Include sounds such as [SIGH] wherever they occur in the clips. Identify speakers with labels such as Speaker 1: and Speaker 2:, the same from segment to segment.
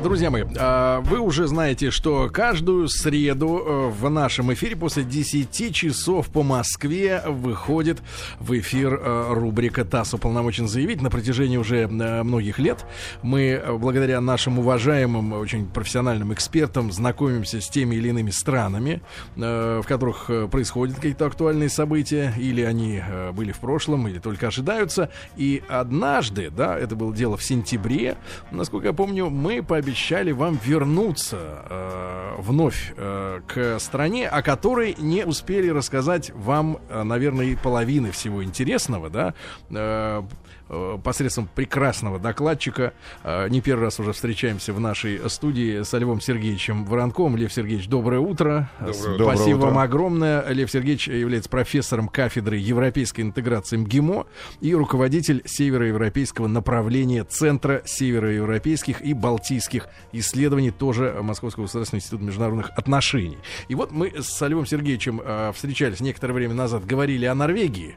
Speaker 1: Друзья мои, а, вы уже знаете, что каждую среду э, в нашем эфире после 10 часов по Москве выходит в эфир э, рубрика «ТАСС уполномочен заявить» на протяжении уже э, многих лет. Мы, благодаря нашим уважаемым, очень профессиональным экспертам, знакомимся с теми или иными странами, в которых происходят какие-то актуальные события, или они были в прошлом, или только ожидаются. И однажды, да, это было дело в сентябре, насколько я помню, мы по обещали вам вернуться э, вновь э, к стране, о которой не успели рассказать вам, э, наверное, и половины всего интересного, да. Э, посредством прекрасного докладчика. Э, не первый раз уже встречаемся в нашей студии с Львом Сергеевичем Воронковым. Лев Сергеевич, доброе утро. Доброе, Спасибо доброе вам огромное. Лев Сергеевич является профессором кафедры европейской интеграции МГИМО и руководитель североевропейского направления Центра североевропейских и балтийских исследований, тоже Московского государственного института международных отношений. И вот мы с Львом Сергеевичем э, встречались некоторое время назад, говорили о Норвегии.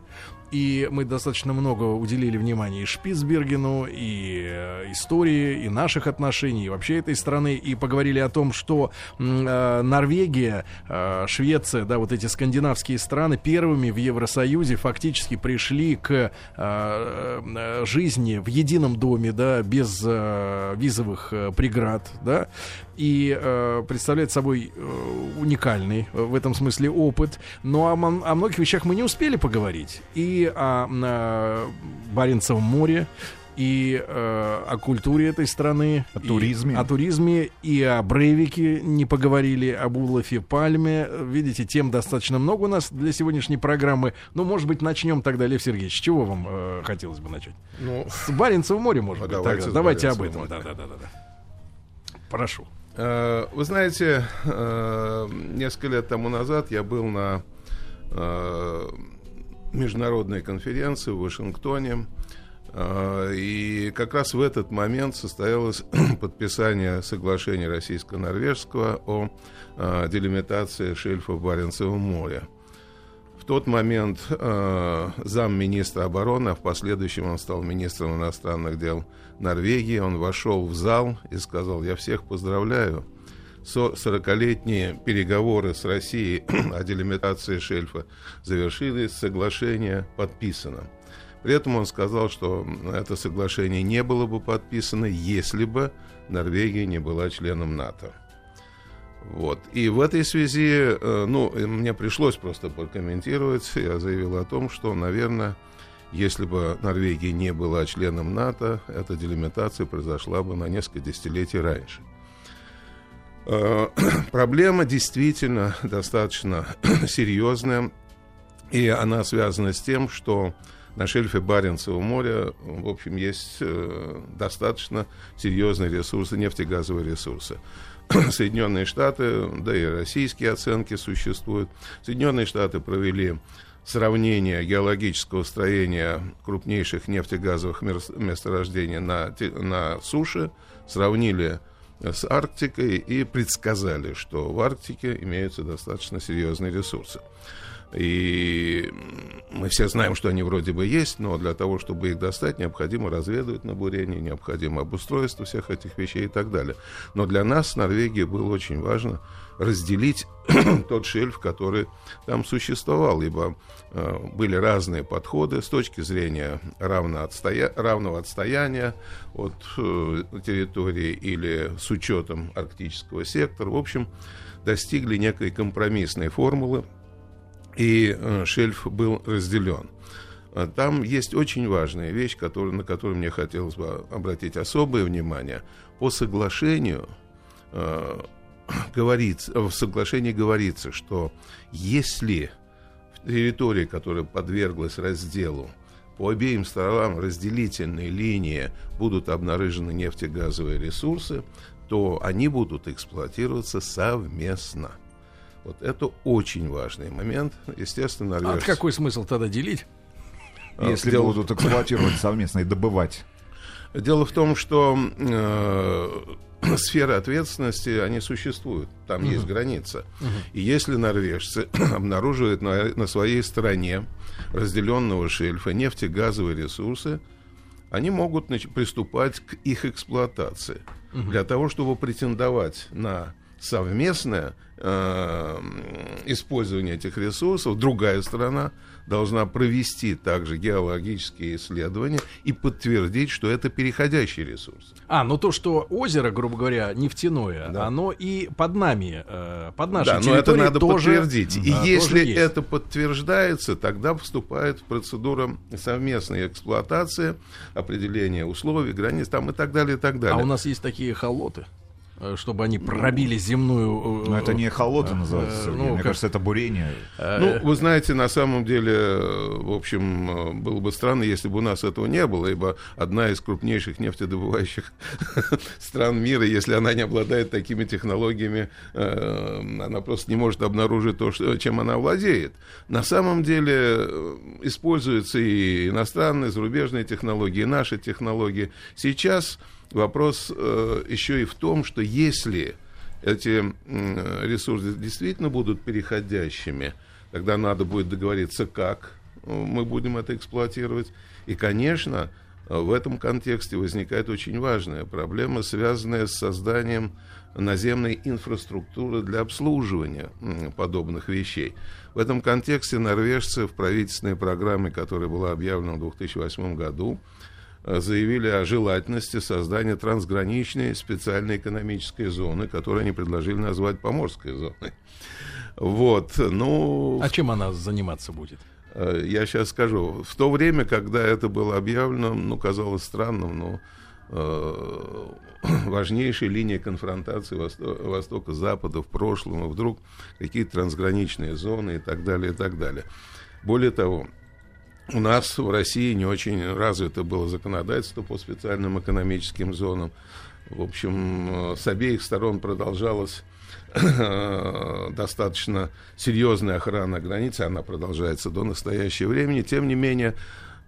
Speaker 1: И мы достаточно много уделили внимания и Шпицбергену, и э, истории, и наших отношений, и вообще этой страны, и поговорили о том, что э, Норвегия, э, Швеция, да, вот эти скандинавские страны первыми в Евросоюзе фактически пришли к э, э, жизни в едином доме, да, без э, визовых э, преград, да, и э, представляет собой э, уникальный в этом смысле опыт. Но о, о многих вещах мы не успели поговорить. И о, о Баренцевом море, и э, о культуре этой страны,
Speaker 2: о туризме,
Speaker 1: и, о туризме и о Брейвике не поговорили, об Улафе Пальме. Видите, тем достаточно много у нас для сегодняшней программы. Ну, может быть, начнем тогда, Лев Сергеевич, с чего вам э, хотелось бы начать? Ну, с Баренцева моря, может а быть, давайте, тогда. давайте об этом. Да, да, да, да, да. Прошу.
Speaker 3: Э, вы знаете, э, несколько лет тому назад я был на э, международной конференции в Вашингтоне. И как раз в этот момент состоялось [CLEARS THROAT] подписание соглашения российско-норвежского о делимитации шельфа Баренцева моря. В тот момент э, замминистра обороны, а в последующем он стал министром иностранных дел Норвегии, он вошел в зал и сказал, я всех поздравляю, 40-летние переговоры с Россией [CLEARS THROAT] о делимитации шельфа завершились, соглашение подписано. При этом он сказал, что это соглашение не было бы подписано, если бы Норвегия не была членом НАТО. Вот. И в этой связи, э, ну, мне пришлось просто прокомментировать. Я заявил о том, что, наверное, если бы Норвегия не была членом НАТО, эта делимитация произошла бы на несколько десятилетий раньше. Э, [CLEARS THROAT] проблема действительно [CLEARS THROAT] достаточно [CLEARS THROAT] серьезная, и она связана с тем, что на шельфе Баренцева моря, в общем, есть э, достаточно серьезные ресурсы, нефтегазовые ресурсы. Соединенные Штаты, да и российские оценки существуют. Соединенные Штаты провели сравнение геологического строения крупнейших нефтегазовых месторождений на, на суше, сравнили с Арктикой и предсказали, что в Арктике имеются достаточно серьезные ресурсы. И мы все знаем, что они вроде бы есть, но для того, чтобы их достать, необходимо разведывать на бурении, необходимо обустройство всех этих вещей и так далее. Но для нас Норвегии было очень важно разделить [CLEARS THROAT] тот шельф, который там существовал, ибо э, были разные подходы с точки зрения равно отстоя... равного отстояния от э, территории или с учетом арктического сектора. В общем, достигли некой компромиссной формулы, и э, шельф был разделен. А там есть очень важная вещь, который, на которую мне хотелось бы обратить особое внимание. По соглашению э, [CLEARS THROAT] говорится, в соглашении говорится, что если в территории, которая подверглась разделу, по обеим сторонам разделительной линии будут обнаружены нефтегазовые ресурсы, то они будут эксплуатироваться совместно. Вот это очень важный момент. Естественно,
Speaker 1: норвежцы... А какой смысл тогда делить?
Speaker 2: А, Если Дело... будут эксплуатировать совместно и добывать.
Speaker 3: Дело в том, что э, [CLEARS THROAT] сферы ответственности, они существуют. Там uh-huh. есть граница. Uh-huh. И если норвежцы [CLEARS THROAT] обнаруживают на, на своей стороне разделенного шельфа нефтегазовые ресурсы, они могут значит, приступать к их эксплуатации. Угу. Для того, чтобы претендовать на совместное э, использование этих ресурсов, другая сторона должна провести также геологические исследования и подтвердить, что это переходящий ресурс.
Speaker 1: А, ну то, что озеро, грубо говоря, нефтяное, да. оно и под нами, э, под нашей да, территорией
Speaker 3: но это надо
Speaker 1: тоже,
Speaker 3: подтвердить. И если это подтверждается, тогда вступает в процедуру совместной эксплуатации, определения условий, границ там и так далее, и так далее.
Speaker 1: А у нас есть такие холоты? Э, чтобы они пробили земную...
Speaker 2: Э, Но это не холода э, называется, ну, мне как... кажется, это бурение.
Speaker 3: Ну, вы знаете, на самом деле, в общем, было бы странно, если бы у нас этого не было, ибо одна из крупнейших нефтедобывающих [LAUGHS] стран мира, если она не обладает такими технологиями, она просто не может обнаружить то, что, чем она владеет. На самом деле используются и иностранные, зарубежные технологии, и наши технологии. Сейчас Вопрос э, еще и в том, что если эти э, ресурсы действительно будут переходящими, тогда надо будет договориться, как мы будем это эксплуатировать. И, конечно, в этом контексте возникает очень важная проблема, связанная с созданием наземной инфраструктуры для обслуживания подобных вещей. В этом контексте норвежцы в правительственной программе, которая была объявлена в 2008 году, Э, заявили о желательности создания трансграничной специальной экономической зоны, которую они предложили назвать Поморской зоной. Вот, ну...
Speaker 1: А чем она заниматься будет?
Speaker 3: Э, я сейчас скажу. В то время, когда это было объявлено, ну, казалось странным, но э, [CLEARS THROAT] важнейшей линией конфронтации Востока-Запада в прошлом, и вдруг какие-то трансграничные зоны и так далее, и так далее. Более того, у нас в России не очень развито было законодательство по специальным экономическим зонам. В общем, э, с обеих сторон продолжалась э, достаточно серьезная охрана границы, она продолжается до настоящего времени. Тем не менее,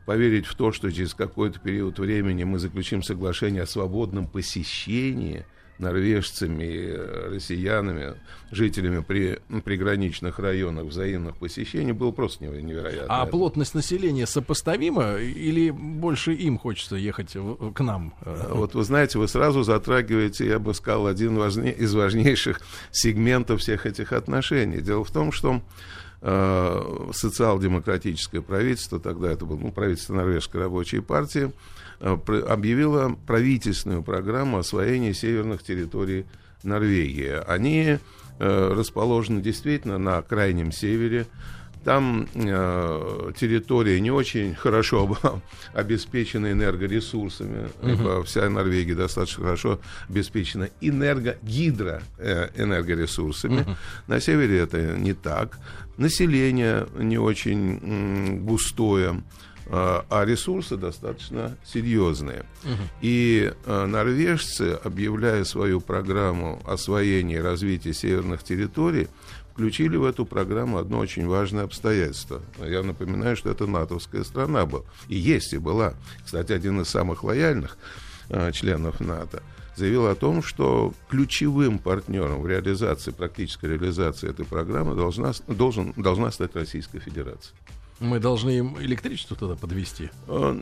Speaker 3: поверить в то, что через какой-то период времени мы заключим соглашение о свободном посещении – норвежцами, россиянами, жителями при приграничных районах взаимных посещений было просто невероятно.
Speaker 1: А плотность населения сопоставима или больше им хочется ехать в, к нам?
Speaker 3: Вот вы знаете, вы сразу затрагиваете, я бы сказал, один важней, из важнейших сегментов всех этих отношений. Дело в том, что э, социал-демократическое правительство, тогда это было ну, правительство Норвежской рабочей партии, Э, объявила правительственную программу освоения северных территорий Норвегии. Они э, расположены действительно на крайнем севере. Там э, территория не очень хорошо [LAUGHS] обеспечена энергоресурсами, ибо вся Норвегия достаточно хорошо обеспечена энерго, гидроэнергоресурсами. Uh-huh. На севере это не так. Население не очень м, густое. А, а ресурсы достаточно серьезные. Угу. И а, норвежцы, объявляя свою программу освоения и развития северных территорий, включили в эту программу одно очень важное обстоятельство. Я напоминаю, что это натовская страна была. И есть и была. Кстати, один из самых лояльных а, членов НАТО заявил о том, что ключевым партнером в реализации, практической реализации этой программы должна, должен, должна стать Российская Федерация.
Speaker 1: Мы должны им электричество тогда подвести?
Speaker 3: Э,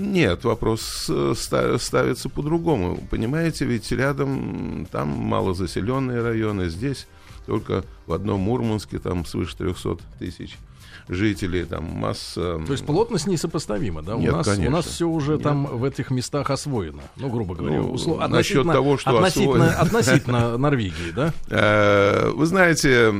Speaker 3: нет, вопрос э, ставится по-другому. Понимаете, ведь рядом там малозаселенные районы, здесь только в одном Мурманске там свыше 300 тысяч жителей, там масса...
Speaker 1: То есть плотность несопоставима, да?
Speaker 3: Нет,
Speaker 1: у, нас,
Speaker 3: конечно.
Speaker 1: у нас все уже Нет. там в этих местах освоено, ну, грубо говоря. Ну,
Speaker 3: услов... Насчет того, что
Speaker 1: относительно, относительно [LAUGHS] Норвегии, да?
Speaker 3: Э, вы знаете,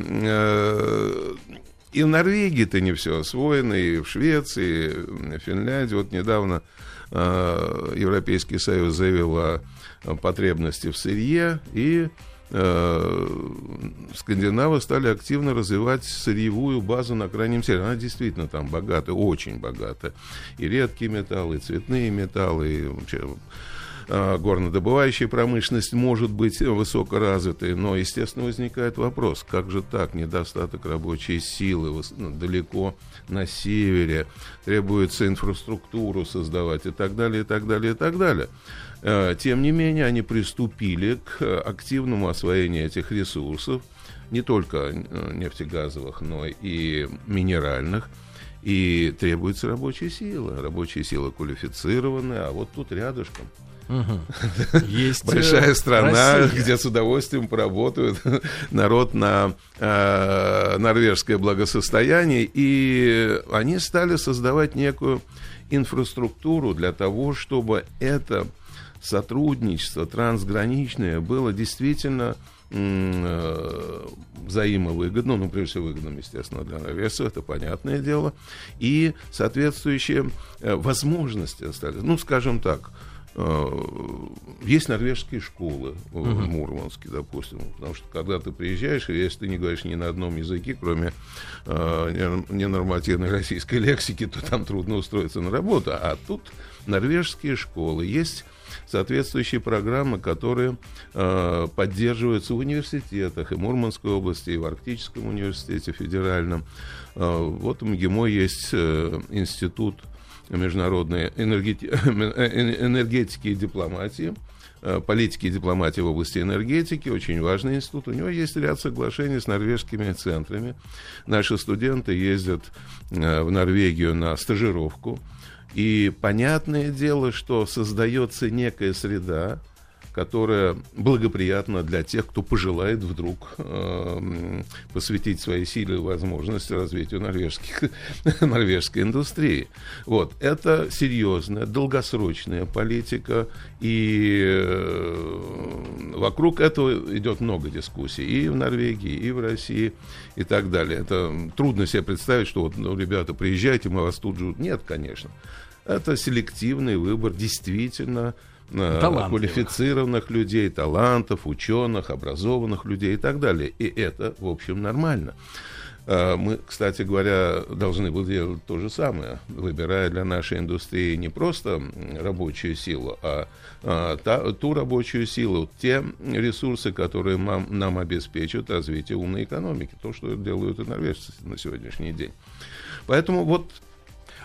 Speaker 3: и в Норвегии-то не все освоено, и в Швеции, и в Финляндии. Вот недавно э, Европейский Союз заявил о потребности в сырье, и э, скандинавы стали активно развивать сырьевую базу на крайнем севере. Она действительно там богата, очень богата. И редкие металлы, и цветные металлы, и вообще горнодобывающая промышленность может быть высокоразвитой, но, естественно, возникает вопрос, как же так, недостаток рабочей силы ну, далеко на севере, требуется инфраструктуру создавать и так далее, и так далее, и так далее. А, тем не менее, они приступили к активному освоению этих ресурсов, не только нефтегазовых, но и минеральных – И требуется рабочая сила. Рабочая сила квалифицированная, а вот тут рядышком. Есть э, большая страна, Россия. где с удовольствием поработают [LAUGHS] народ на э, норвежское благосостояние, и они стали создавать некую инфраструктуру для того, чтобы это сотрудничество трансграничное было действительно э, взаимовыгодно, ну, прежде всего, выгодным, естественно, для норвежцев, это понятное дело, и соответствующие э, возможности стали, ну, скажем так, есть норвежские школы в uh Мурманске, допустим, потому что когда ты приезжаешь, и если ты не говоришь ни на одном языке, кроме э, ненормативной российской лексики, то там трудно устроиться на работу. А тут норвежские школы. Есть соответствующие программы, которые э, поддерживаются в университетах и Мурманской области, и в Арктическом университете федеральном. Э, вот в МГИМО есть э, институт международной энергети... [LAUGHS] энергетики и дипломатии, э, политики и дипломатии в области энергетики, очень важный институт. У него есть ряд соглашений с норвежскими центрами. Наши студенты ездят э, в Норвегию на стажировку. И понятное дело, что создается некая среда, которая благоприятна для тех, кто пожелает вдруг э, посвятить свои силы и возможности развитию норвежских, [LAUGHS] норвежской индустрии. Вот. Это серьезная, долгосрочная политика, и э, вокруг этого идет много дискуссий и в Норвегии, и в России, и так далее. Это трудно себе представить, что вот, ну, ребята, приезжайте, мы вас тут же... Нет, конечно. Это селективный выбор действительно э, квалифицированных людей, талантов, ученых, образованных людей и так далее. И это, в общем, нормально. Э, мы, кстати говоря, должны были делать то же самое, выбирая для нашей индустрии не просто рабочую силу, а, а та, ту рабочую силу, те ресурсы, которые нам, нам обеспечат развитие умной экономики, то, что делают и норвежцы на сегодняшний день. Поэтому вот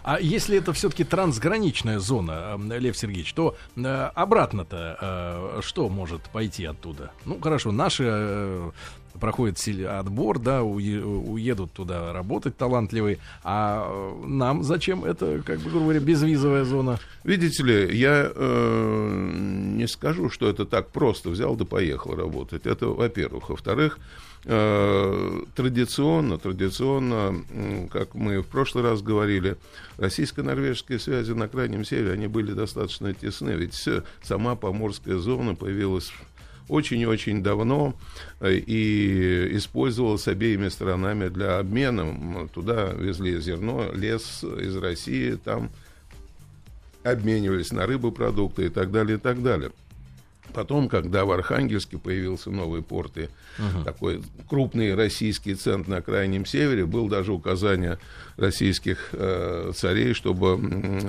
Speaker 1: а если это все-таки трансграничная зона, эм, Лев Сергеевич, то э, обратно-то э, что может пойти оттуда? Ну, хорошо, наши э, проходит отбор, да, уедут туда работать талантливые, а нам зачем это, как бы, говоря, безвизовая зона?
Speaker 3: Видите ли, я э, не скажу, что это так просто взял да поехал работать. Это, во-первых. Во-вторых, Э, традиционно, традиционно, как мы в прошлый раз говорили, российско-норвежские связи на Крайнем Севере, они были достаточно тесны, ведь сама Поморская зона появилась очень и очень давно э, и использовалась обеими сторонами для обмена. Туда везли зерно, лес из России, там обменивались на рыбопродукты и так далее, и так далее. Потом, когда в Архангельске появился новый порт и uh-huh. такой крупный российский центр на крайнем севере, был даже указание российских э, царей, чтобы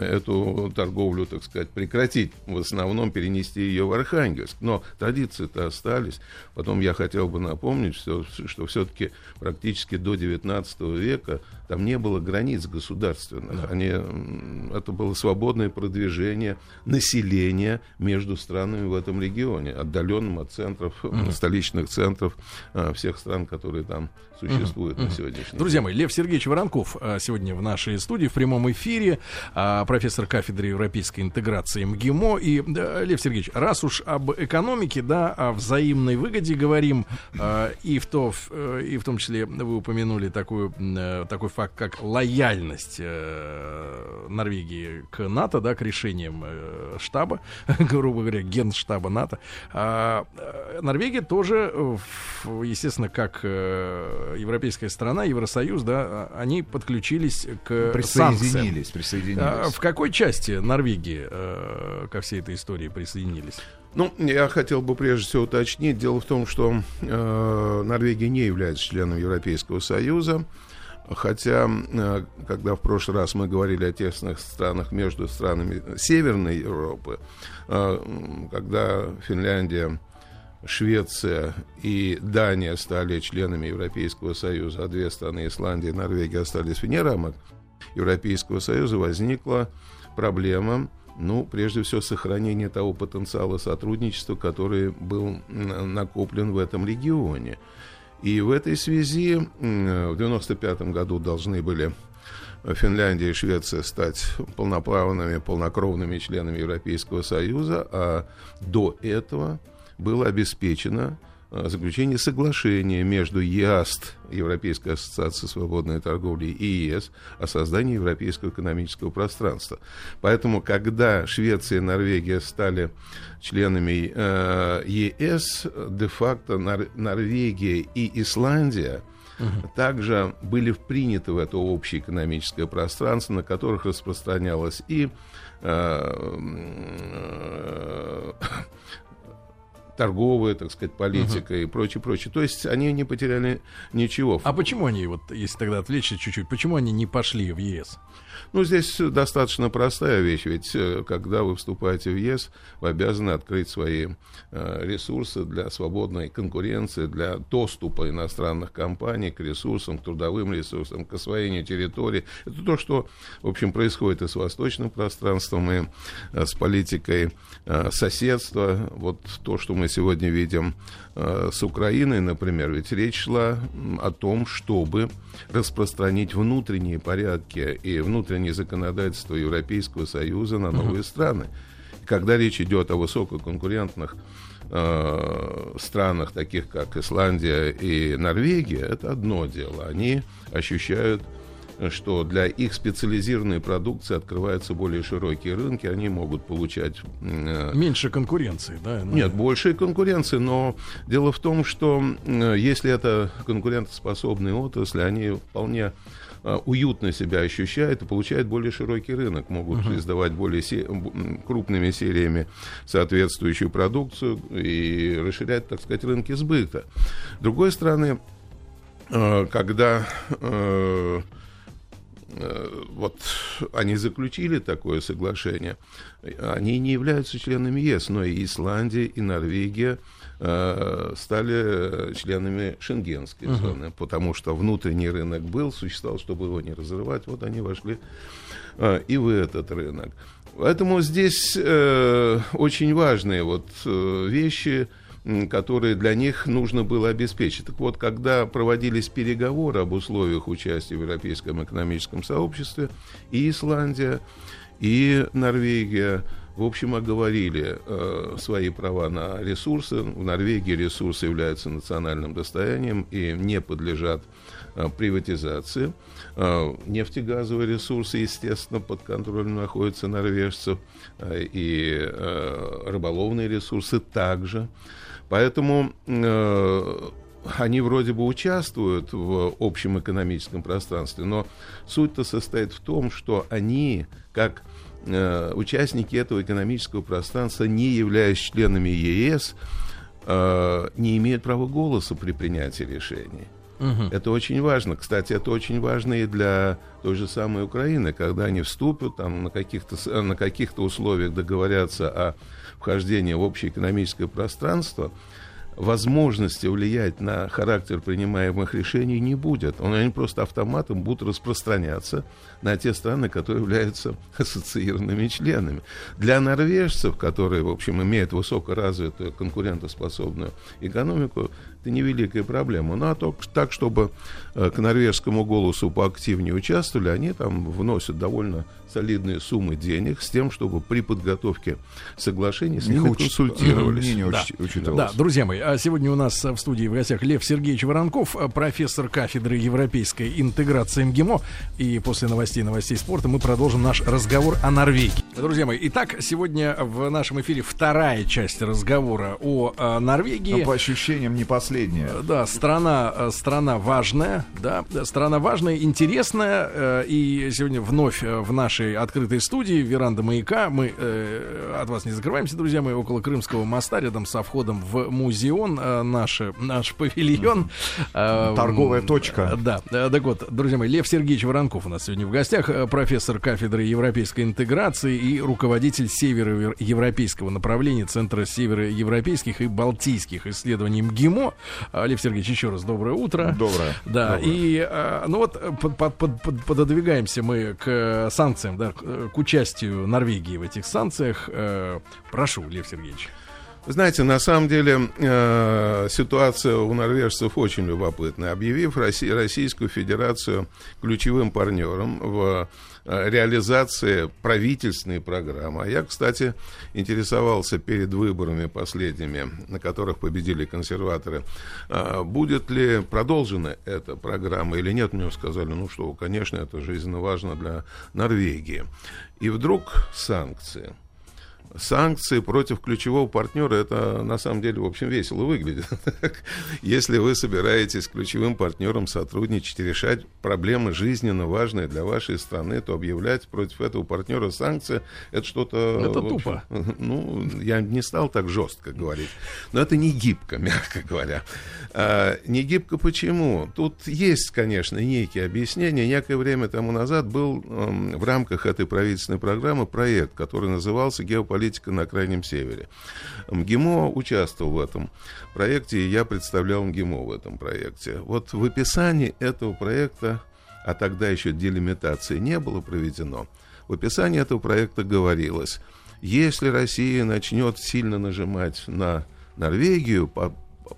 Speaker 3: эту торговлю, так сказать, прекратить, в основном перенести ее в Архангельск. Но традиции-то остались. Потом я хотел бы напомнить, что, что все-таки практически до 19 века там не было границ государственных. Да. Они, это было свободное продвижение населения между странами в этом регионе, отдаленным от центров, mm столичных центров э, всех стран, которые там существуют mm на сегодняшний
Speaker 1: Друзья день. мои, Лев Сергеевич Воронков э, сегодня в нашей студии в прямом эфире, э, профессор кафедры европейской интеграции МГИМО. И, Лев Сергеевич, раз уж об экономике, да, о взаимной выгоде говорим, и в, то, и в том числе вы упомянули такую, такой факт, как лояльность э, Норвегии к НАТО, да, к решениям э, штаба, [LAUGHS] грубо говоря, генштаба НАТО. А, э, Норвегия тоже, э, естественно, как э, европейская страна, Евросоюз, да, они подключились к
Speaker 2: присоединились,
Speaker 1: санкциям.
Speaker 2: Присоединились. А,
Speaker 1: в какой части Норвегии э, ко всей этой истории присоединились?
Speaker 3: Ну, я хотел бы прежде всего уточнить. Дело в том, что э, Норвегия не является членом Европейского Союза. Хотя, э, когда в прошлый раз мы говорили о тесных странах между странами Северной Европы, э, когда Финляндия, Швеция и Дания стали членами Европейского Союза, а две страны, Исландия и Норвегия, остались вне рамок Европейского Союза, возникла проблема, ну, прежде всего, сохранения того потенциала сотрудничества, который был накоплен в этом регионе. И в этой связи в 1995 году должны были Финляндия и Швеция стать полноправными, полнокровными членами Европейского Союза, а до этого было обеспечено заключение соглашения между ЕАСТ, Европейской ассоциацией свободной торговли, и ЕС о создании Европейского экономического пространства. Поэтому, когда Швеция и Норвегия стали членами э, ЕС, де-факто Нор- Норвегия и Исландия угу. также были приняты в это общее экономическое пространство, на которых распространялось и э, э, торговая, так сказать, политика uh-huh. и прочее, прочее. То есть они не потеряли ничего.
Speaker 1: А почему они, вот если тогда отвлечься чуть-чуть, почему они не пошли в ЕС?
Speaker 3: Ну, здесь достаточно простая вещь, ведь э, когда вы вступаете в ЕС, вы обязаны открыть свои э, ресурсы для свободной конкуренции, для доступа иностранных компаний к ресурсам, к трудовым ресурсам, к освоению территории. Это то, что, в общем, происходит и с восточным пространством, и э, с политикой соседства. Вот то, что мы сегодня видим с Украиной, например, ведь речь шла о том, чтобы распространить внутренние порядки и внутреннее законодательство Европейского Союза на новые uh-huh. страны. И когда речь идет о высококонкурентных э, странах, таких как Исландия и Норвегия, это одно дело. Они ощущают что для их специализированной продукции открываются более широкие рынки, они могут получать...
Speaker 1: Э, Меньше конкуренции, да?
Speaker 3: Нет, больше конкуренции, но дело в том, что э, если это конкурентоспособные отрасли, они вполне уютно себя ощущают и получают более широкий рынок, могут uh-huh. издавать более се- крупными сериями соответствующую продукцию и расширять, так сказать, рынки сбыта. С другой стороны, когда Э, вот они заключили такое соглашение, они не являются членами ЕС, но и Исландия, и Норвегия э, стали членами шенгенской uh-huh. зоны, потому что внутренний рынок был, существовал, чтобы его не разрывать, вот они вошли э, и в этот рынок. Поэтому здесь э, очень важные вот э, вещи, которые для них нужно было обеспечить. Так вот, когда проводились переговоры об условиях участия в Европейском экономическом сообществе, и Исландия, и Норвегия, в общем, оговорили э, свои права на ресурсы. В Норвегии ресурсы являются национальным достоянием и не подлежат э, приватизации. Э, нефтегазовые ресурсы, естественно, под контролем находятся норвежцев, э, и э, рыболовные ресурсы также. Поэтому э, они вроде бы участвуют в общем экономическом пространстве, но суть-то состоит в том, что они, как э, участники этого экономического пространства, не являясь членами ЕС, э, не имеют права голоса при принятии решений. Угу. Это очень важно. Кстати, это очень важно и для той же самой Украины, когда они вступят, там, на каких-то на каких-то условиях договорятся о вхождения в общее экономическое пространство, возможности влиять на характер принимаемых решений не будет. Они просто автоматом будут распространяться на те страны, которые являются [LAUGHS] ассоциированными членами. Для норвежцев, которые, в общем, имеют высокоразвитую конкурентоспособную экономику, это невеликая проблема. Ну, а то, так, чтобы э, к норвежскому голосу поактивнее участвовали, они там вносят довольно солидные суммы денег с тем, чтобы при подготовке соглашений с ними уч... консультировались. Мнение
Speaker 1: да. Уч... да, друзья мои, а сегодня у нас в студии в гостях Лев Сергеевич Воронков, профессор кафедры европейской интеграции МГИМО. И после новостей новостей спорта мы продолжим наш разговор о Норвегии. Друзья мои, итак, сегодня в нашем эфире вторая часть разговора о, о Норвегии.
Speaker 2: Но по ощущениям не последняя.
Speaker 1: Да, страна, страна важная, да, страна важная, интересная. Э, и сегодня вновь в нашей открытой студии «Веранда маяка». Мы э, от вас не закрываемся, друзья мои, около Крымского моста, рядом со входом в музеон, э, наш, наш павильон.
Speaker 2: Э, Торговая точка.
Speaker 1: Да, э, так вот, друзья мои, Лев Сергеевич Воронков у нас сегодня в гостях, э, профессор кафедры европейской интеграции и руководитель североевропейского направления Центра североевропейских и балтийских исследований МГИМО. Э, Лев Сергеевич, еще раз доброе утро.
Speaker 2: Доброе.
Speaker 1: Да,
Speaker 2: доброе.
Speaker 1: и, ну вот, под, под, под, пододвигаемся мы к санкциям санкциям, да, к участию Норвегии в этих санкциях. Э, прошу, Лев Сергеевич.
Speaker 3: Знаете, на самом деле э, ситуация у норвежцев очень любопытная. Объявив Росси- Российскую Федерацию ключевым партнером в э, реализации правительственной программы. А я, кстати, интересовался перед выборами последними, на которых победили консерваторы, э, будет ли продолжена эта программа или нет. Мне сказали, ну что, конечно, это жизненно важно для Норвегии. И вдруг санкции – санкции против ключевого партнера, это на самом деле, в общем, весело выглядит. [LAUGHS] Если вы собираетесь с ключевым партнером сотрудничать и решать проблемы жизненно важные для вашей страны, то объявлять против этого партнера санкции, это что-то...
Speaker 1: Это тупо. [LAUGHS]
Speaker 3: Ну, я не стал так жестко говорить. Но это не гибко, [LAUGHS] мягко говоря. А, не гибко почему? Тут есть, конечно, некие объяснения. Некое время тому назад был э, в рамках этой правительственной программы проект, который назывался «Геополитика политика на Крайнем Севере. МГИМО участвовал в этом проекте, и я представлял МГИМО в этом проекте. Вот в описании этого проекта, а тогда еще делимитации не было проведено, в описании этого проекта говорилось, если Россия начнет сильно нажимать на Норвегию по,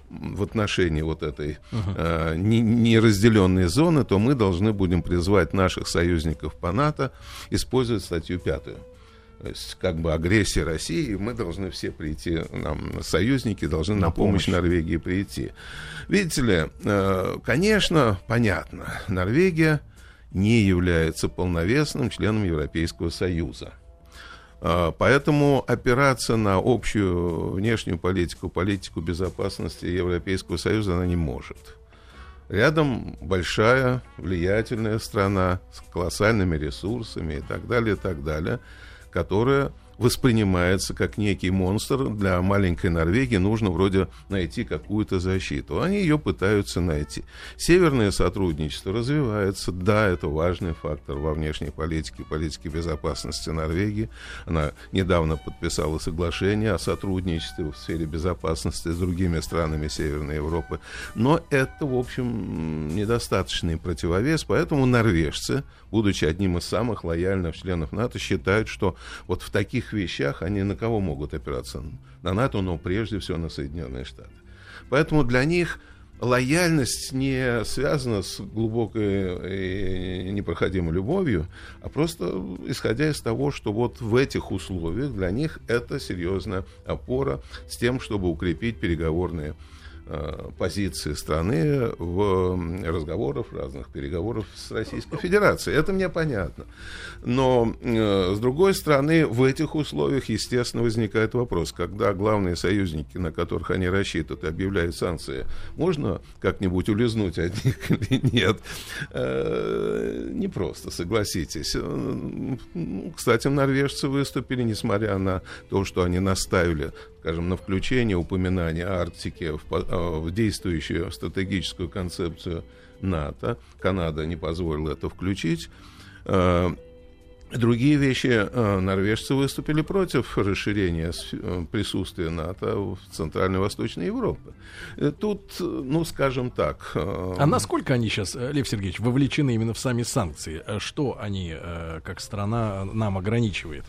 Speaker 3: в отношении вот этой uh-huh. э, неразделенной зоны, то мы должны будем призвать наших союзников по НАТО использовать статью пятую. Как бы агрессия России, мы должны все прийти, нам союзники должны на, на помощь. помощь Норвегии прийти. Видите ли, э, конечно, понятно, Норвегия не является полновесным членом Европейского Союза. Э, поэтому опираться на общую внешнюю политику, политику безопасности Европейского Союза она не может. Рядом большая, влиятельная страна с колоссальными ресурсами и так далее, и так далее – которая воспринимается как некий монстр. Для маленькой Норвегии нужно вроде найти какую-то защиту. Они ее пытаются найти. Северное сотрудничество развивается. Да, это важный фактор во внешней политике, политике безопасности Норвегии. Она недавно подписала соглашение о сотрудничестве в сфере безопасности с другими странами Северной Европы. Но это, в общем, недостаточный противовес, поэтому норвежцы будучи одним из самых лояльных членов НАТО, считают, что вот в таких вещах они на кого могут опираться? На НАТО, но прежде всего на Соединенные Штаты. Поэтому для них лояльность не связана с глубокой и непроходимой любовью, а просто исходя из того, что вот в этих условиях для них это серьезная опора с тем, чтобы укрепить переговорные позиции страны в разговорах, разных переговорах с Российской Федерацией. Это мне понятно. Но, э, с другой стороны, в этих условиях, естественно, возникает вопрос, когда главные союзники, на которых они рассчитывают, объявляют санкции, можно как-нибудь улизнуть от них [LAUGHS] или нет? Э, не просто, согласитесь. Ну, кстати, норвежцы выступили, несмотря на то, что они наставили скажем, на включение упоминания Арктики в, а, в действующую стратегическую концепцию НАТО. Канада не позволила это включить. А, другие вещи, а, норвежцы выступили против расширения э, присутствия НАТО в Центральной и Восточной Европе. Э, тут, ну, скажем так...
Speaker 1: А насколько они сейчас, э, Лев Сергеевич, вовлечены именно в сами санкции? Что они, как страна, нам ограничивает?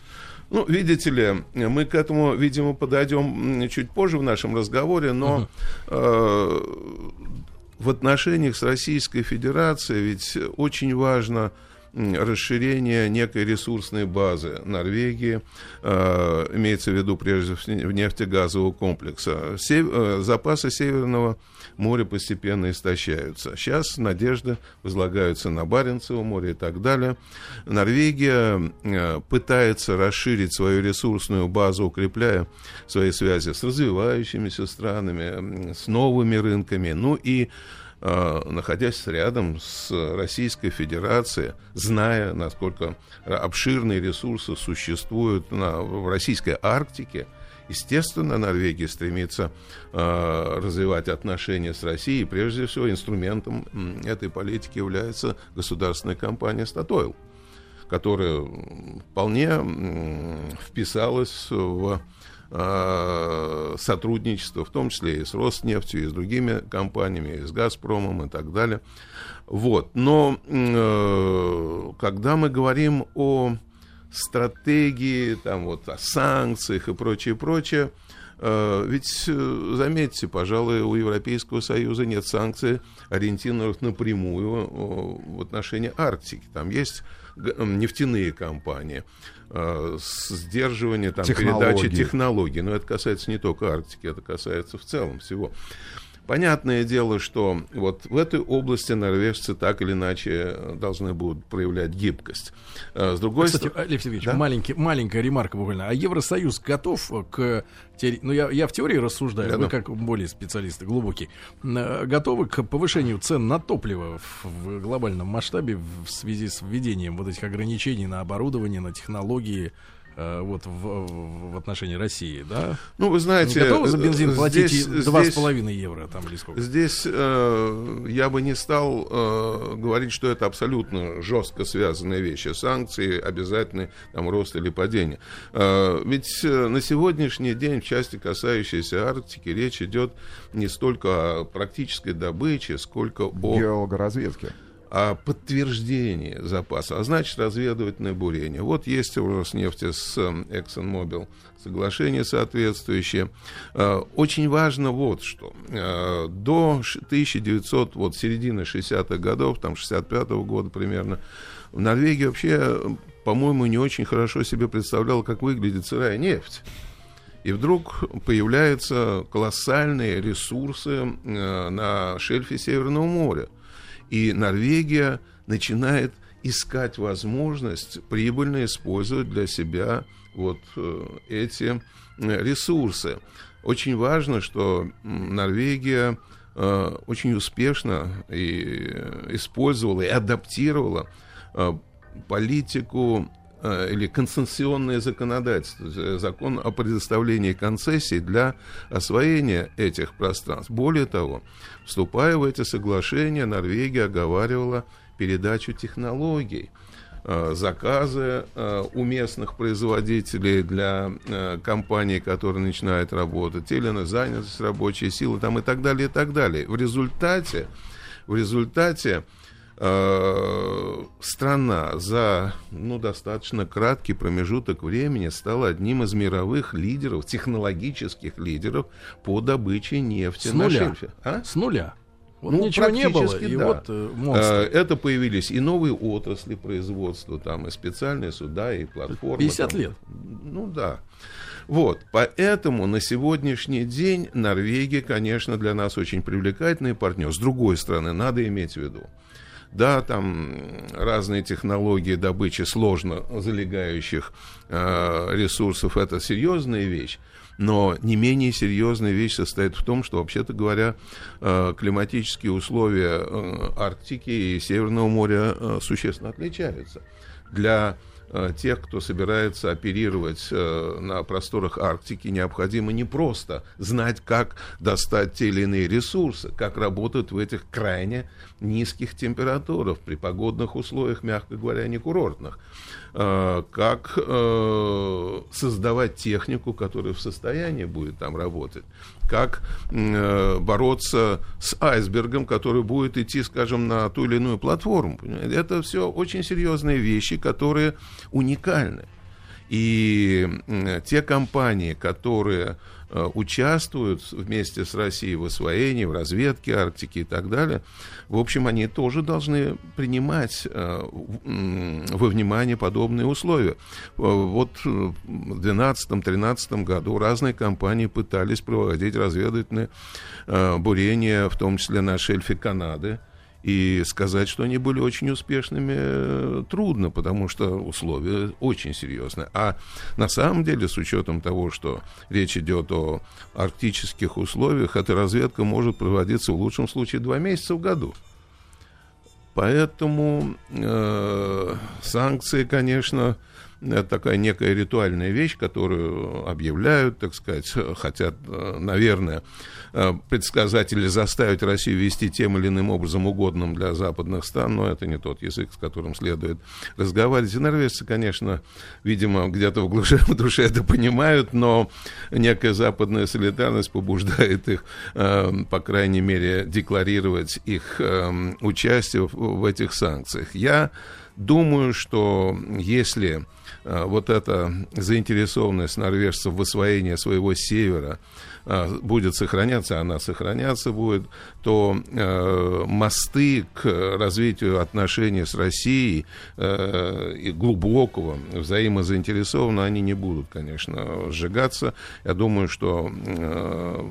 Speaker 3: Ну, видите ли, мы к этому, видимо, подойдем чуть позже в нашем разговоре, но э, в отношениях с Российской Федерацией ведь очень важно расширение некой ресурсной базы Норвегии, э, имеется в виду прежде всего нефтегазового комплекса. Э, запасы Северного моря постепенно истощаются. Сейчас надежды возлагаются на Баренцево море и так далее. Норвегия э, пытается расширить свою ресурсную базу, укрепляя свои связи с развивающимися странами, с новыми рынками. Ну и находясь рядом с Российской Федерацией, зная, насколько обширные ресурсы существуют на, в российской Арктике, естественно, Норвегия стремится э, развивать отношения с Россией. Прежде всего, инструментом этой политики является государственная компания «Статойл», которая вполне вписалась в Э, сотрудничество, в том числе и с Роснефтью, и с другими компаниями, и с Газпромом и так далее. Вот. Но э, когда мы говорим о стратегии, там вот, о санкциях и прочее, прочее, Э, ведь, заметьте, пожалуй, у Европейского Союза нет санкций, ориентированных напрямую в отношении Арктики. Там есть нефтяные компании, сдерживание там, передачи технологий. Но это касается не только Арктики, это касается в целом всего. Понятное дело, что вот в этой области норвежцы так или иначе должны будут проявлять гибкость.
Speaker 1: А, с другой Кстати, стороны... Лев Сергеевич, да? маленький, маленькая ремарка буквально. А Евросоюз готов к... Ну, я, я в теории рассуждаю, да, вы как более специалисты, глубокие. Готовы к повышению цен на топливо в глобальном масштабе в связи с введением вот этих ограничений на оборудование, на технологии, Э, вот в, в отношении России, да?
Speaker 3: Ну, вы знаете...
Speaker 1: Не готовы за бензин платить два с половиной евро там или сколько?
Speaker 3: Здесь э, я бы не стал э, говорить, что это абсолютно жестко связанные вещи. Санкции, обязательный там рост или падение. Э, ведь э, на сегодняшний день в части, касающейся Арктики, речь идет не столько о практической добыче, сколько о...
Speaker 2: Геологоразведке
Speaker 3: о подтверждении запаса, а значит разведывательное бурение. Вот есть у Роснефти с эм, ExxonMobil соглашение соответствующее. Э, очень важно вот что. Э, до 1900, вот середины 60-х годов, там 65-го года примерно, в Норвегии вообще, по-моему, не очень хорошо себе представляла, как выглядит сырая нефть. И вдруг появляются колоссальные ресурсы э, на шельфе Северного моря. И Норвегия начинает искать возможность прибыльно использовать для себя вот э, эти э, ресурсы. Очень важно, что Норвегия э, очень успешно и использовала и адаптировала политику или концессионное законодательство, закон о предоставлении концессий для освоения этих пространств. Более того, Вступая в эти соглашения, Норвегия оговаривала передачу технологий, э, заказы э, у местных производителей для э, компаний, которые начинают работать, или на занятость рабочей силы там, и так далее, и так далее. В результате, в результате Э, страна за ну, достаточно краткий промежуток времени стала одним из мировых лидеров, технологических лидеров по добыче нефти
Speaker 1: С
Speaker 3: на
Speaker 1: нуля.
Speaker 3: шельфе.
Speaker 1: А? С нуля. Вот ну, ничего не было, и
Speaker 3: да. вот э, монстры. Э, это появились и новые отрасли производства, там и специальные суда, и платформы.
Speaker 1: 50
Speaker 3: там.
Speaker 1: лет.
Speaker 3: Ну да. Вот, поэтому на сегодняшний день Норвегия, конечно, для нас очень привлекательный партнер. С другой стороны, надо иметь в виду, да, там разные технологии добычи сложно залегающих э, ресурсов, это серьезная вещь. Но не менее серьезная вещь состоит в том, что, вообще-то говоря, э, климатические условия э, Арктики и Северного моря э, существенно отличаются. Для тех, кто собирается оперировать э, на просторах Арктики, необходимо не просто знать, как достать те или иные ресурсы, как работают в этих крайне низких температурах, при погодных условиях, мягко говоря, не курортных, э, как создавать технику, которая в состоянии будет там работать, как э, бороться с айсбергом, который будет идти, скажем, на ту или иную платформу. Это все очень серьезные вещи, которые уникальны. И те компании, которые Э, участвуют вместе с Россией в освоении, в разведке Арктики и так далее, в общем, они тоже должны принимать э, во внимание подобные условия. Э, вот в 2012-2013 году разные компании пытались проводить разведывательные бурения, в том числе на шельфе Канады, и сказать, что они были очень успешными, э, трудно, потому что условия очень серьезные. А на самом деле, с учетом того, что речь идет о арктических условиях, эта разведка может проводиться в лучшем случае два месяца в году. Поэтому э, санкции, конечно, это такая некая ритуальная вещь, которую объявляют, так сказать, хотят, э, наверное, э, предсказатели заставить Россию вести тем или иным образом угодным для западных стран, но это не тот язык, с которым следует разговаривать. И норвежцы, конечно, видимо, где-то в глубине души это понимают, но некая западная солидарность побуждает их, э, по крайней мере, декларировать их участие в этих санкциях. Я думаю, что если э, вот эта заинтересованность норвежцев в освоении своего севера э, будет сохраняться, она сохраняться будет, то э, мосты к развитию отношений с Россией э, и глубокого взаимозаинтересованного они не будут, конечно, сжигаться. Я думаю, что э,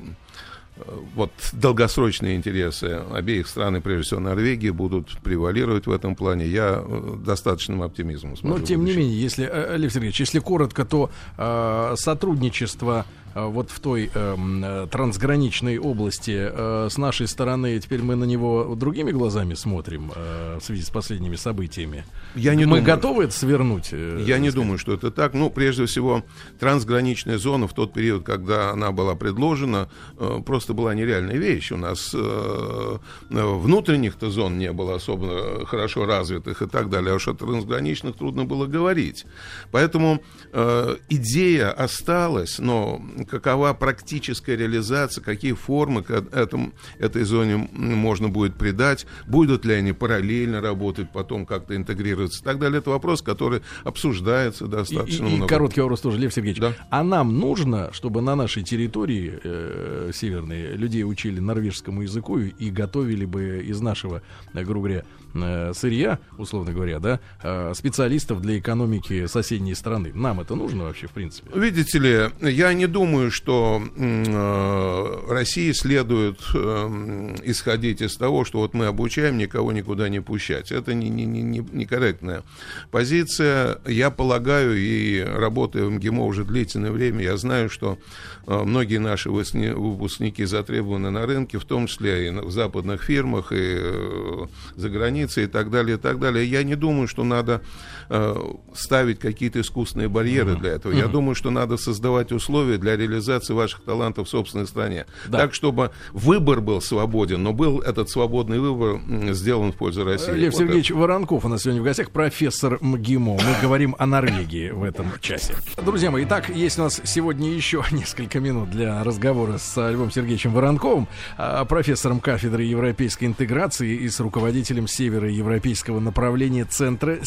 Speaker 3: вот долгосрочные интересы обеих стран, и прежде всего Норвегии, будут превалировать в этом плане. Я э, достаточным оптимизмом
Speaker 1: смотрю. Но, тем не менее, если, э, Олег Сергеевич, если коротко, то э, сотрудничество вот в той эм, э, трансграничной области э, с нашей стороны, теперь мы на него другими глазами смотрим э, в связи с последними событиями. Я не мы думаю, готовы это свернуть?
Speaker 3: Э, я не думаю, что это так. Ну, прежде всего, трансграничная зона в тот период, когда она была предложена, э, просто просто была нереальная вещь. У нас э, внутренних-то зон не было особо хорошо развитых и так далее, а уж о трансграничных трудно было говорить. Поэтому э, идея осталась, но какова практическая реализация, какие формы к этому, этой зоне можно будет придать, будут ли они параллельно работать, потом как-то интегрироваться и так далее, это вопрос, который обсуждается достаточно
Speaker 1: и, и, много. И короткий вопрос тоже, Лев Сергеевич. Да? А нам нужно, чтобы на нашей территории э, северной людей учили норвежскому языку и готовили бы из нашего, грубо говоря, э, сырья, условно говоря, да, э, специалистов для экономики соседней страны. Нам это нужно вообще, в принципе?
Speaker 3: Видите ли, я не думаю, что э, России следует исходить из того, что вот мы обучаем, никого никуда не пущать. Это не, не, не, не некорректная позиция. Я полагаю, и работая в МГИМО уже длительное время, я знаю, что многие наши выпускники затребованы на рынке, в том числе и в западных фирмах, и за границей, и так далее, и так далее. Я не думаю, что надо э, ставить какие-то искусственные барьеры mm-hmm. для этого. Mm-hmm. Я думаю, что надо создавать условия для реализации ваших талантов в собственной стране. Да. Так, чтобы выбор был свободен, но был этот свободный выбор сделан в пользу России.
Speaker 1: Лев вот Сергеевич это. Воронков у нас сегодня в гостях, профессор МГИМО. Мы говорим о Норвегии в этом часе. Друзья мои, итак, есть у нас сегодня еще [LAUGHS] несколько минут для разговора с Львом Сергеевичем Воронковым, а, профессором кафедры европейской интеграции и с руководителем североевропейского направления Центра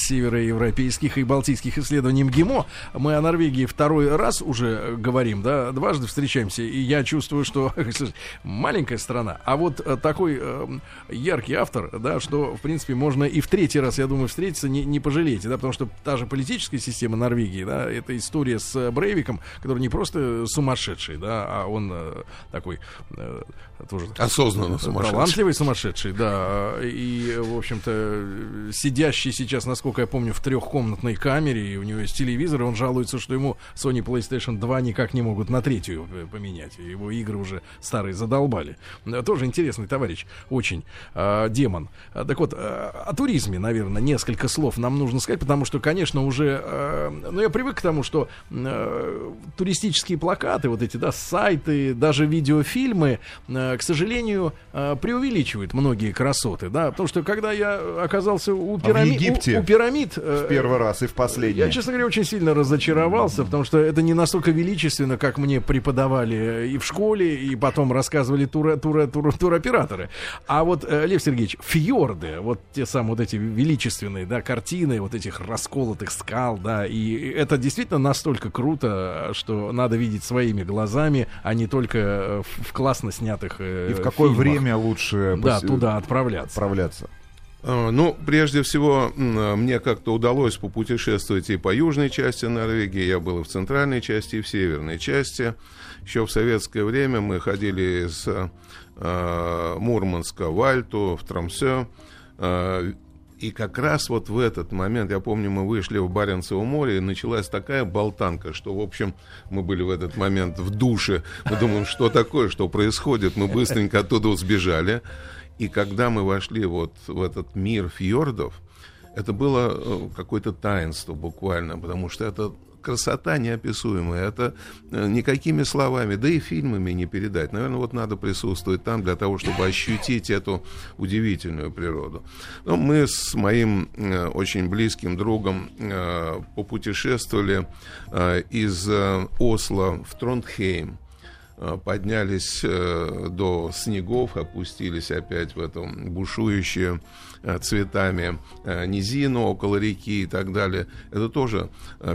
Speaker 1: североевропейских и балтийских исследований МГИМО. Мы о Норвегии второй раз уже говорим, да, дважды встречаемся, и я чувствую, что [LAUGHS] маленькая страна, а вот э, такой э, яркий автор, да, что, в принципе, можно и в третий раз, я думаю, встретиться, не, не пожалеете, да, потому что та же политическая система Норвегии, да, это история с Брейвиком, который не просто сумасшедший, да, а он э, такой
Speaker 3: Э, тоже осознанно
Speaker 1: сумасшедший. Талантливый сумасшедший, да. И, в общем-то, сидящий сейчас, насколько я помню, в трехкомнатной камере, и у него есть телевизор, и он жалуется, что ему Sony PlayStation 2 никак не могут на третью поменять. Его игры уже старые задолбали. Тоже интересный товарищ, очень. А, демон. А, так вот, а, о туризме, наверное, несколько слов нам нужно сказать, потому что, конечно, уже... А, ну, я привык к тому, что а, туристические плакаты, вот эти, да, сайты, даже видеофильмы, фильмы, э, к сожалению, э, преувеличивают многие красоты, да, потому что когда я оказался у, пирами... а
Speaker 2: Египте
Speaker 1: у, у пирамид...
Speaker 2: Э, в первый раз и в последний.
Speaker 1: Я, честно говоря, очень сильно разочаровался, потому что это не настолько величественно, как мне преподавали и в школе, и потом рассказывали тура, тура, тура, туроператоры. А вот, Лев Сергеевич, фьорды, вот те самые вот эти величественные, да, картины вот этих расколотых скал, да, и это действительно настолько круто, что надо видеть своими глазами, а не только в классно снятых э,
Speaker 2: И в какое фильмах. время лучше
Speaker 1: да, туда отправляться?
Speaker 2: отправляться?
Speaker 3: А, ну, прежде всего, мне как-то удалось попутешествовать и по южной части Норвегии, я был и в центральной части, и в северной части. Еще в советское время мы ходили из э, Мурманска в Альту, в Трамсе. Э, и как раз вот в этот момент, я помню, мы вышли в Баренцево море, и началась такая болтанка, что, в общем, мы были в этот момент в душе. Мы думаем, что такое, что происходит. Мы быстренько оттуда сбежали. И когда мы вошли вот в этот мир фьордов, это было э, какое-то таинство буквально, потому что это красота неописуемая. Это э, никакими словами, да и фильмами не передать. Наверное, вот надо присутствовать там для того, чтобы ощутить эту удивительную природу. Но ну, мы с моим э, очень близким другом э, попутешествовали из Осло в Тронтхейм. Поднялись до снегов, опустились опять в эту бушующую цветами низину около реки и так далее. Это тоже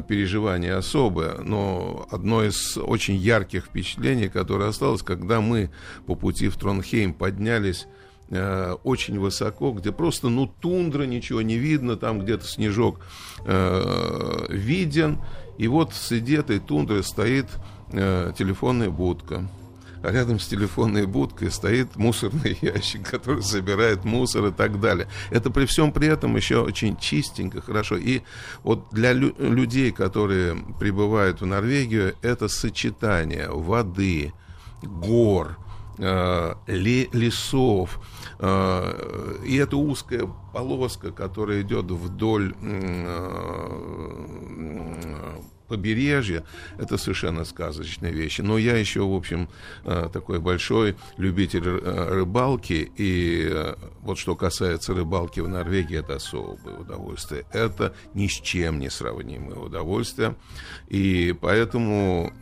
Speaker 3: переживание особое, но одно из очень ярких впечатлений, которое осталось, когда мы по пути в Тронхейм поднялись э, очень высоко, где просто, ну, тундра, ничего не видно, там где-то снежок э, виден, и вот среди этой тундры стоит э, телефонная будка а рядом с телефонной будкой стоит мусорный [LAUGHS] ящик, который собирает мусор и так далее. Это при всем при этом еще очень чистенько, хорошо. И вот для лю- людей, которые прибывают в Норвегию, это сочетание воды, гор, э, лесов, э, и эта узкая полоска, которая идет вдоль побережье, это совершенно сказочные вещи. Но я еще, в общем, э, такой большой любитель э, рыбалки, и э, вот что касается рыбалки в Норвегии, это особое удовольствие. Это ни с чем не сравнимое удовольствие, и поэтому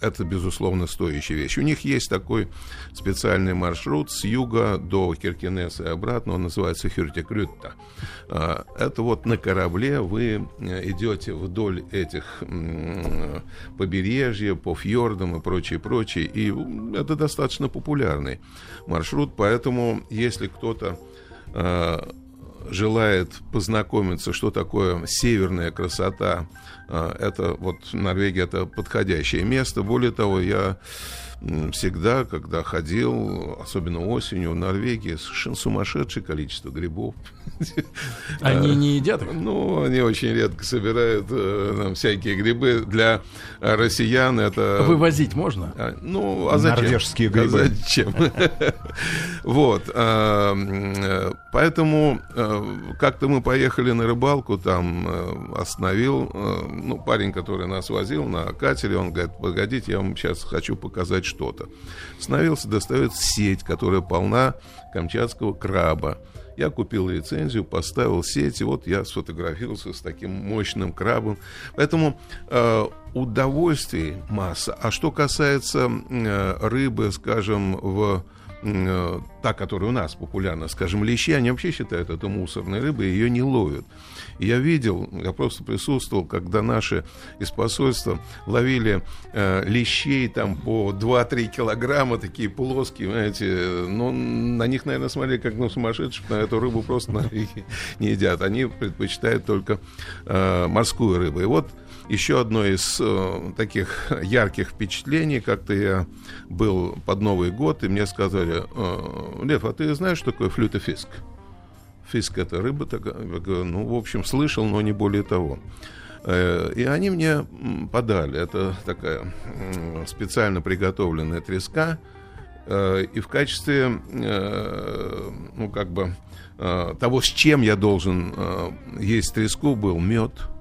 Speaker 3: это, безусловно, стоящая вещь. У них есть такой специальный маршрут с юга до Киркинеса и обратно, он называется Хюртекрютта. Это вот на корабле вы идете вдоль этих побережья, по фьордам и прочее, прочее. И это достаточно популярный маршрут, поэтому если кто-то э, желает познакомиться, что такое северная красота, э, это вот Норвегия это подходящее место. Более того, я всегда, когда ходил, особенно осенью в Норвегии, совершенно сумасшедшее количество грибов.
Speaker 1: Они не едят их?
Speaker 3: Ну, они очень редко собирают э, всякие грибы. Для россиян это...
Speaker 1: Вывозить можно?
Speaker 3: А, ну, а зачем?
Speaker 2: Норвежские грибы.
Speaker 3: А зачем? Вот. А, э, поэтому э, как-то мы поехали на рыбалку, там остановил, ну, парень, который нас возил на катере, он говорит, погодите, я вам сейчас хочу показать что-то. Остановился, достает сеть, которая полна камчатского краба. Я купил лицензию, поставил сеть, и вот я сфотографировался с таким мощным крабом. Поэтому э, удовольствий масса. А что касается э, рыбы, скажем, в э, та, которая у нас популярна, скажем, лещи, они вообще считают это мусорной рыбой, ее не ловят. Я видел, я просто присутствовал, когда наши из посольства ловили э, лещей там по 2-3 килограмма, такие плоские, знаете, ну, на них, наверное, смотрели как на сумасшедших, на эту рыбу просто [LAUGHS] не едят. Они предпочитают только э, морскую рыбу. И вот еще одно из э, таких ярких впечатлений, как-то я был под Новый год, и мне сказали, э, Лев, а ты знаешь, что такое флютофиск? Фиск это рыба такая, ну, в общем, слышал, но не более того. Э, и они мне подали. Это такая специально приготовленная треска. Э, и в качестве, э, ну, как бы, того, с чем я должен есть треску, был мед –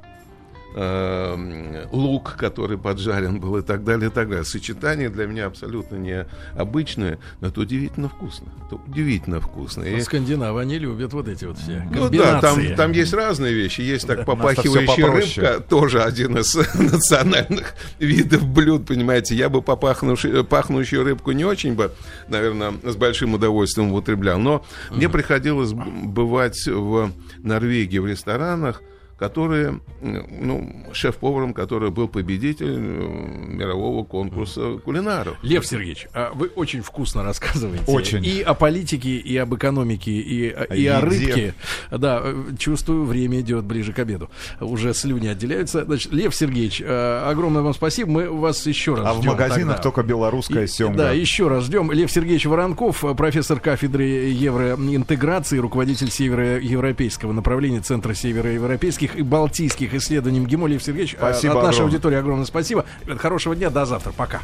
Speaker 3: э, лук, который поджарен был и так далее, и так далее. Сочетание для меня абсолютно необычное, но это удивительно вкусно. Это удивительно вкусно.
Speaker 1: И... Скандинавы, они любят вот эти вот все
Speaker 3: Ну да, там, там есть разные вещи. Есть так попахивающая рыбка, тоже один из [LAUGHS] национальных видов блюд, понимаете. Я бы попахнувшую пахнущую рыбку не очень бы, наверное, с большим удовольствием употреблял. Но uh-huh. мне приходилось бывать в Норвегии в ресторанах, который, ну, шеф-поваром, который был победитель э, мирового конкурса кулинаров.
Speaker 1: Лев Сергеевич, а вы очень вкусно рассказываете.
Speaker 2: Очень.
Speaker 1: И о политике, и об экономике, и, о, и о рыбке. Да, э, чувствую, время идет ближе к обеду. Уже слюни отделяются. Значит, Лев Сергеевич, э, огромное вам спасибо. Мы вас еще раз
Speaker 2: а
Speaker 1: ждем.
Speaker 2: А в магазинах тогда. только белорусская семга.
Speaker 1: Да, еще раз ждем. Лев Сергеевич Воронков, профессор кафедры евроинтеграции, руководитель североевропейского направления Центра североевропейских и балтийских исследований МГИМО. Лев Сергеевич,
Speaker 2: спасибо
Speaker 1: от нашей
Speaker 2: огромное.
Speaker 1: аудитории огромное спасибо. Хорошего дня, до завтра, пока.